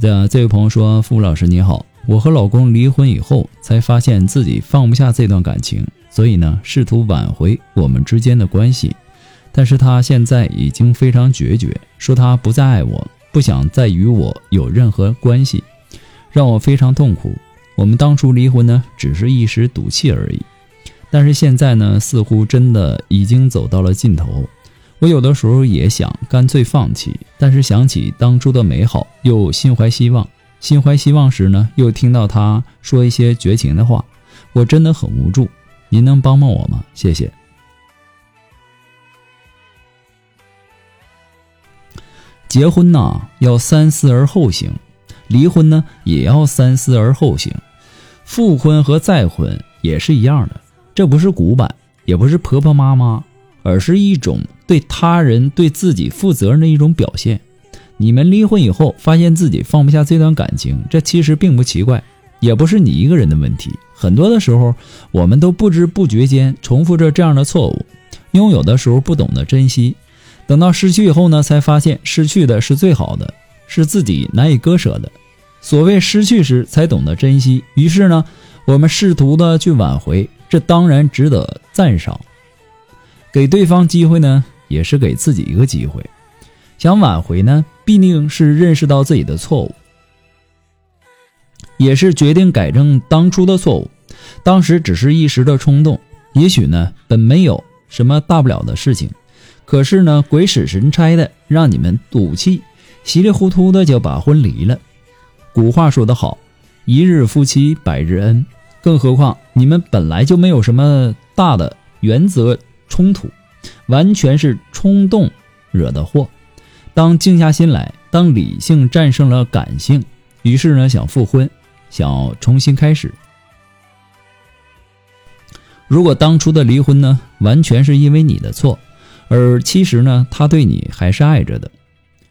这这位朋友说：“付老师你好，我和老公离婚以后，才发现自己放不下这段感情，所以呢，试图挽回我们之间的关系。但是他现在已经非常决绝，说他不再爱我，不想再与我有任何关系，让我非常痛苦。我们当初离婚呢，只是一时赌气而已，但是现在呢，似乎真的已经走到了尽头。”我有的时候也想干脆放弃，但是想起当初的美好，又心怀希望。心怀希望时呢，又听到他说一些绝情的话，我真的很无助。您能帮帮我吗？谢谢。结婚呐，要三思而后行；离婚呢，也要三思而后行。复婚和再婚也是一样的，这不是古板，也不是婆婆妈妈。而是一种他人、对自己负责任的一种表现。你们离婚以后，发现自己放不下这段感情，这其实并不奇怪，也不是你一个人的问题。很多的时候，我们都不知不觉间重复着这样的错误。拥有的时候不懂得珍惜，等到失去以后呢，才发现失去的是最好的，是自己难以割舍的。所谓失去时才懂得珍惜，于是呢，我们试图的去挽回，这当然值得赞赏。给对方机会呢，也是给自己一个机会。想挽回呢，必定是认识到自己的错误，也是决定改正当初的错误。当时只是一时的冲动，也许呢，本没有什么大不了的事情。可是呢，鬼使神差的让你们赌气，稀里糊涂的就把婚离了。古话说得好，一日夫妻百日恩。更何况你们本来就没有什么大的原则。冲突，完全是冲动惹的祸。当静下心来，当理性战胜了感性，于是呢，想复婚，想重新开始。如果当初的离婚呢，完全是因为你的错，而其实呢，他对你还是爱着的，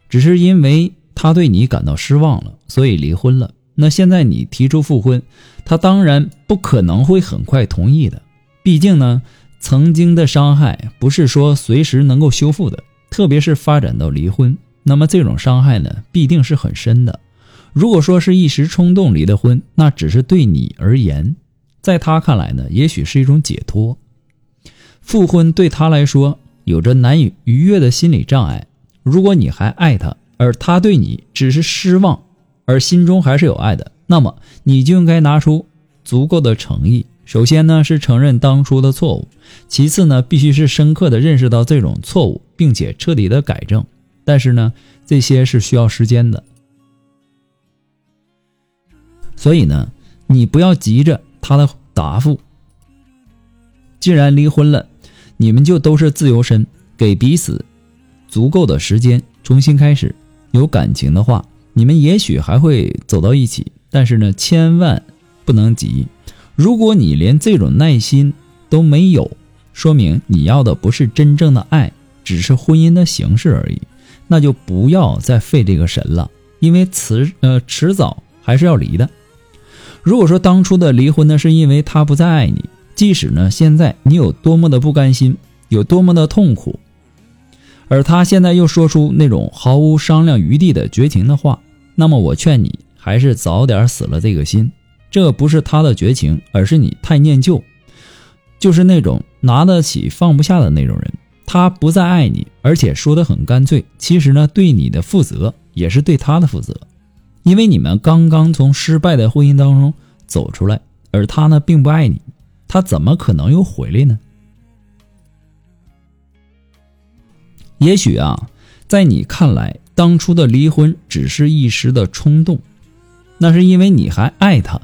只是因为他对你感到失望了，所以离婚了。那现在你提出复婚，他当然不可能会很快同意的，毕竟呢。曾经的伤害不是说随时能够修复的，特别是发展到离婚，那么这种伤害呢，必定是很深的。如果说是一时冲动离的婚，那只是对你而言，在他看来呢，也许是一种解脱。复婚对他来说有着难以逾越的心理障碍。如果你还爱他，而他对你只是失望，而心中还是有爱的，那么你就应该拿出足够的诚意。首先呢是承认当初的错误，其次呢必须是深刻的认识到这种错误，并且彻底的改正。但是呢这些是需要时间的，所以呢你不要急着他的答复。既然离婚了，你们就都是自由身，给彼此足够的时间重新开始。有感情的话，你们也许还会走到一起，但是呢千万不能急。如果你连这种耐心都没有，说明你要的不是真正的爱，只是婚姻的形式而已。那就不要再费这个神了，因为迟呃迟早还是要离的。如果说当初的离婚呢，是因为他不再爱你，即使呢现在你有多么的不甘心，有多么的痛苦，而他现在又说出那种毫无商量余地的绝情的话，那么我劝你还是早点死了这个心。这不是他的绝情，而是你太念旧，就是那种拿得起放不下的那种人。他不再爱你，而且说的很干脆。其实呢，对你的负责也是对他的负责，因为你们刚刚从失败的婚姻当中走出来，而他呢并不爱你，他怎么可能又回来呢？也许啊，在你看来，当初的离婚只是一时的冲动，那是因为你还爱他，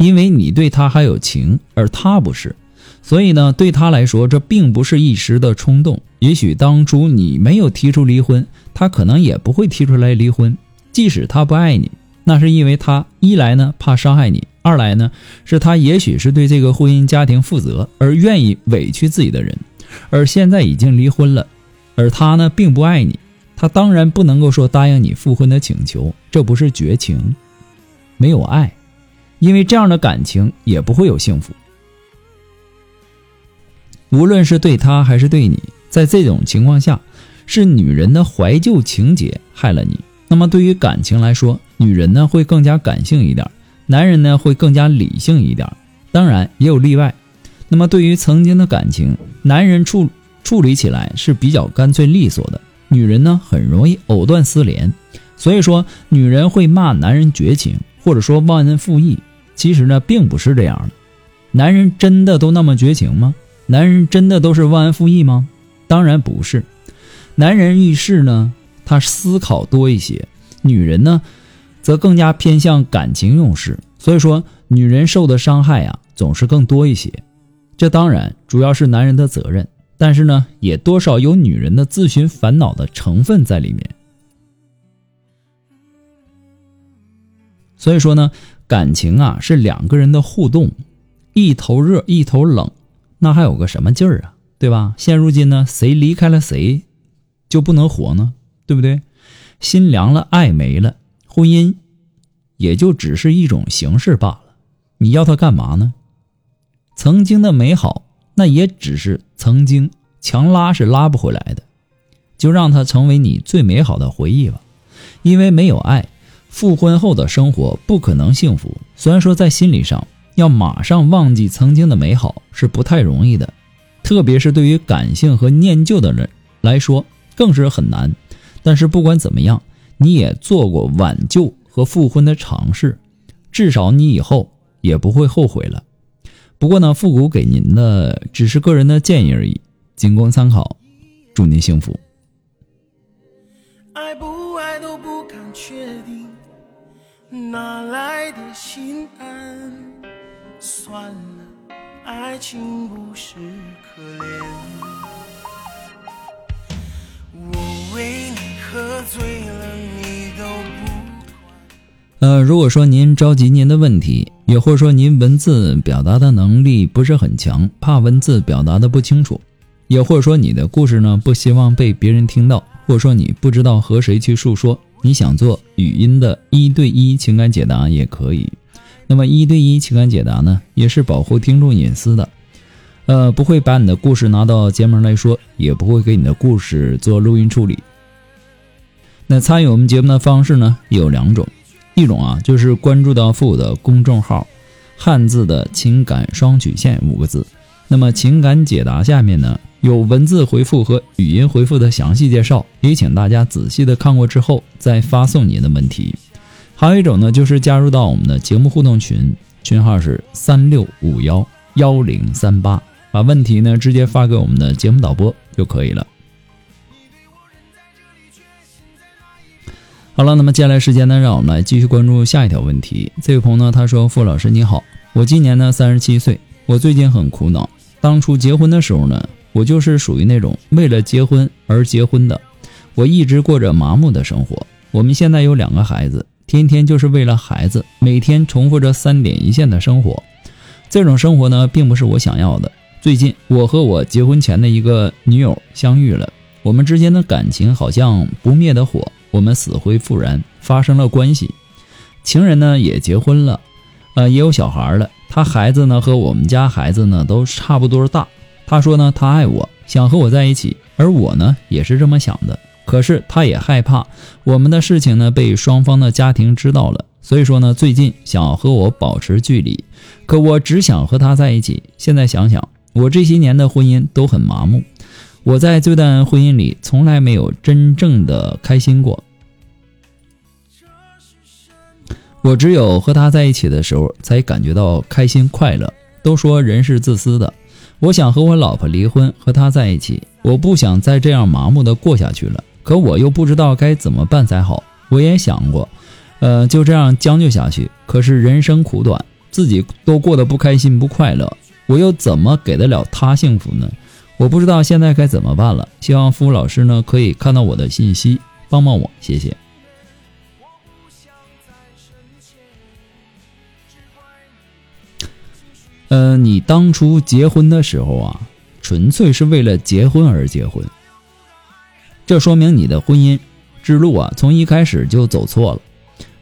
因为你对他还有情，而他不是。所以呢，对他来说，这并不是一时的冲动。也许当初你没有提出离婚，他可能也不会提出来离婚。即使他不爱你，那是因为他一来呢怕伤害你，二来呢是他也许是对这个婚姻家庭负责而愿意委屈自己的人。而现在已经离婚了，而他呢并不爱你，他当然不能够说答应你复婚的请求，这不是绝情，没有爱，因为这样的感情也不会有幸福。无论是对他还是对你，在这种情况下，是女人的怀旧情节害了你。那么对于感情来说，女人呢会更加感性一点，男人呢会更加理性一点。当然也有例外。那么对于曾经的感情，男人处处理起来是比较干脆利索的，女人呢很容易藕断丝连。所以说，女人会骂男人绝情，或者说忘恩负义。其实呢并不是这样的，男人真的都那么绝情吗？男人真的都是忘恩负义吗？当然不是。男人遇事呢，他思考多一些；女人呢，则更加偏向感情用事。所以说，女人受的伤害啊，总是更多一些。这当然主要是男人的责任，但是呢，也多少有女人的自寻烦恼的成分在里面。所以说呢，感情啊是两个人的互动，一头热一头冷。那还有个什么劲儿啊，对吧？现如今呢，谁离开了谁，就不能活呢？对不对？心凉了，爱没了，婚姻也就只是一种形式罢了。你要它干嘛呢？曾经的美好，那也只是曾经，强拉是拉不回来的，就让它成为你最美好的回忆吧。因为没有爱，复婚后的生活不可能幸福。虽然说在心理上。要马上忘记曾经的美好是不太容易的，特别是对于感性和念旧的人来说更是很难。但是不管怎么样，你也做过挽救和复婚的尝试，至少你以后也不会后悔了。不过呢，复古给您的只是个人的建议而已，仅供参考。祝您幸福。爱不爱都不敢确定，哪来的心安？算了，爱情不是可怜。我为你喝醉了，你都不呃，如果说您着急您的问题，也或者说您文字表达的能力不是很强，怕文字表达的不清楚，也或者说你的故事呢不希望被别人听到，或者说你不知道和谁去诉说，你想做语音的一对一情感解答也可以。那么一对一情感解答呢，也是保护听众隐私的，呃，不会把你的故事拿到节目来说，也不会给你的故事做录音处理。那参与我们节目的方式呢有两种，一种啊就是关注到父的公众号“汉字的情感双曲线”五个字，那么情感解答下面呢有文字回复和语音回复的详细介绍，也请大家仔细的看过之后再发送您的问题。还有一种呢，就是加入到我们的节目互动群，群号是三六五幺幺零三八，把问题呢直接发给我们的节目导播就可以了。好了，那么接下来时间呢，让我们来继续关注下一条问题。这位朋友呢，他说：“傅老师你好，我今年呢三十七岁，我最近很苦恼。当初结婚的时候呢，我就是属于那种为了结婚而结婚的，我一直过着麻木的生活。我们现在有两个孩子。”天天就是为了孩子，每天重复着三点一线的生活，这种生活呢，并不是我想要的。最近，我和我结婚前的一个女友相遇了，我们之间的感情好像不灭的火，我们死灰复燃，发生了关系。情人呢也结婚了，呃，也有小孩了。他孩子呢和我们家孩子呢都差不多大。他说呢，他爱我，想和我在一起，而我呢也是这么想的。可是他也害怕我们的事情呢被双方的家庭知道了，所以说呢最近想和我保持距离。可我只想和他在一起。现在想想，我这些年的婚姻都很麻木。我在这段婚姻里从来没有真正的开心过。我只有和他在一起的时候，才感觉到开心快乐。都说人是自私的，我想和我老婆离婚，和他在一起。我不想再这样麻木的过下去了，可我又不知道该怎么办才好。我也想过，呃，就这样将就下去。可是人生苦短，自己都过得不开心不快乐，我又怎么给得了他幸福呢？我不知道现在该怎么办了。希望付老师呢可以看到我的信息，帮帮我，谢谢。呃，你当初结婚的时候啊，纯粹是为了结婚而结婚。这说明你的婚姻之路啊，从一开始就走错了。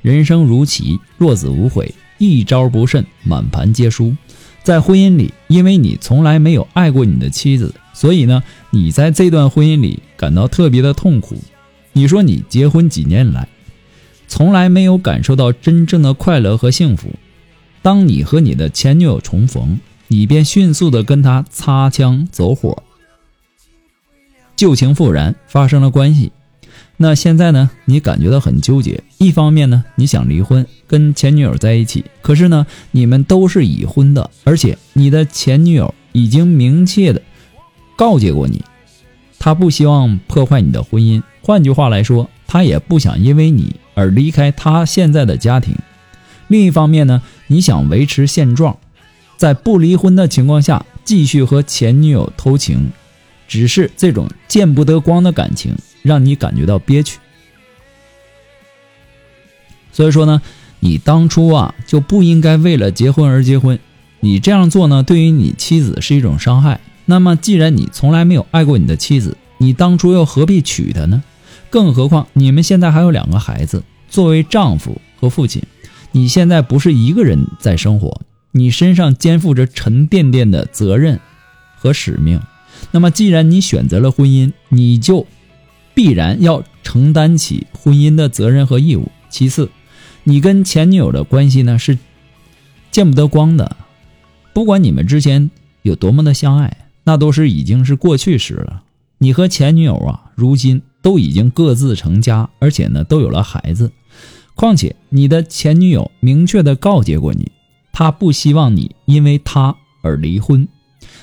人生如棋，若子无悔，一招不慎，满盘皆输。在婚姻里，因为你从来没有爱过你的妻子，所以呢，你在这段婚姻里感到特别的痛苦。你说你结婚几年来，从来没有感受到真正的快乐和幸福。当你和你的前女友重逢，你便迅速的跟她擦枪走火，旧情复燃，发生了关系。那现在呢？你感觉到很纠结。一方面呢，你想离婚，跟前女友在一起；可是呢，你们都是已婚的，而且你的前女友已经明确的告诫过你，她不希望破坏你的婚姻。换句话来说，她也不想因为你而离开她现在的家庭。另一方面呢，你想维持现状，在不离婚的情况下继续和前女友偷情，只是这种见不得光的感情让你感觉到憋屈。所以说呢，你当初啊就不应该为了结婚而结婚，你这样做呢对于你妻子是一种伤害。那么既然你从来没有爱过你的妻子，你当初又何必娶她呢？更何况你们现在还有两个孩子，作为丈夫和父亲。你现在不是一个人在生活，你身上肩负着沉甸甸的责任和使命。那么，既然你选择了婚姻，你就必然要承担起婚姻的责任和义务。其次，你跟前女友的关系呢是见不得光的，不管你们之前有多么的相爱，那都是已经是过去时了。你和前女友啊，如今都已经各自成家，而且呢都有了孩子。况且，你的前女友明确的告诫过你，她不希望你因为她而离婚，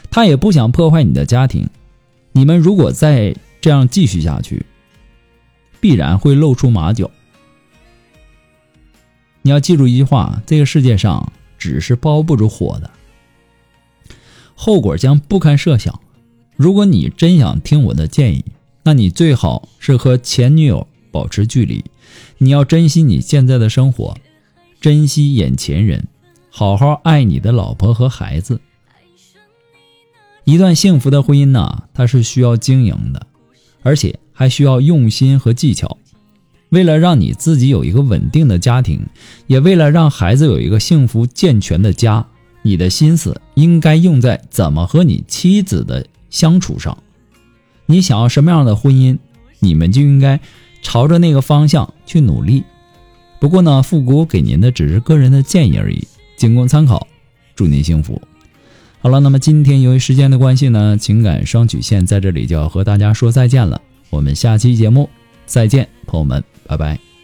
她也不想破坏你的家庭。你们如果再这样继续下去，必然会露出马脚。你要记住一句话：这个世界上纸是包不住火的，后果将不堪设想。如果你真想听我的建议，那你最好是和前女友保持距离。你要珍惜你现在的生活，珍惜眼前人，好好爱你的老婆和孩子。一段幸福的婚姻呢，它是需要经营的，而且还需要用心和技巧。为了让你自己有一个稳定的家庭，也为了让孩子有一个幸福健全的家，你的心思应该用在怎么和你妻子的相处上。你想要什么样的婚姻，你们就应该。朝着那个方向去努力。不过呢，复古给您的只是个人的建议而已，仅供参考。祝您幸福。好了，那么今天由于时间的关系呢，情感双曲线在这里就要和大家说再见了。我们下期节目再见，朋友们，拜拜。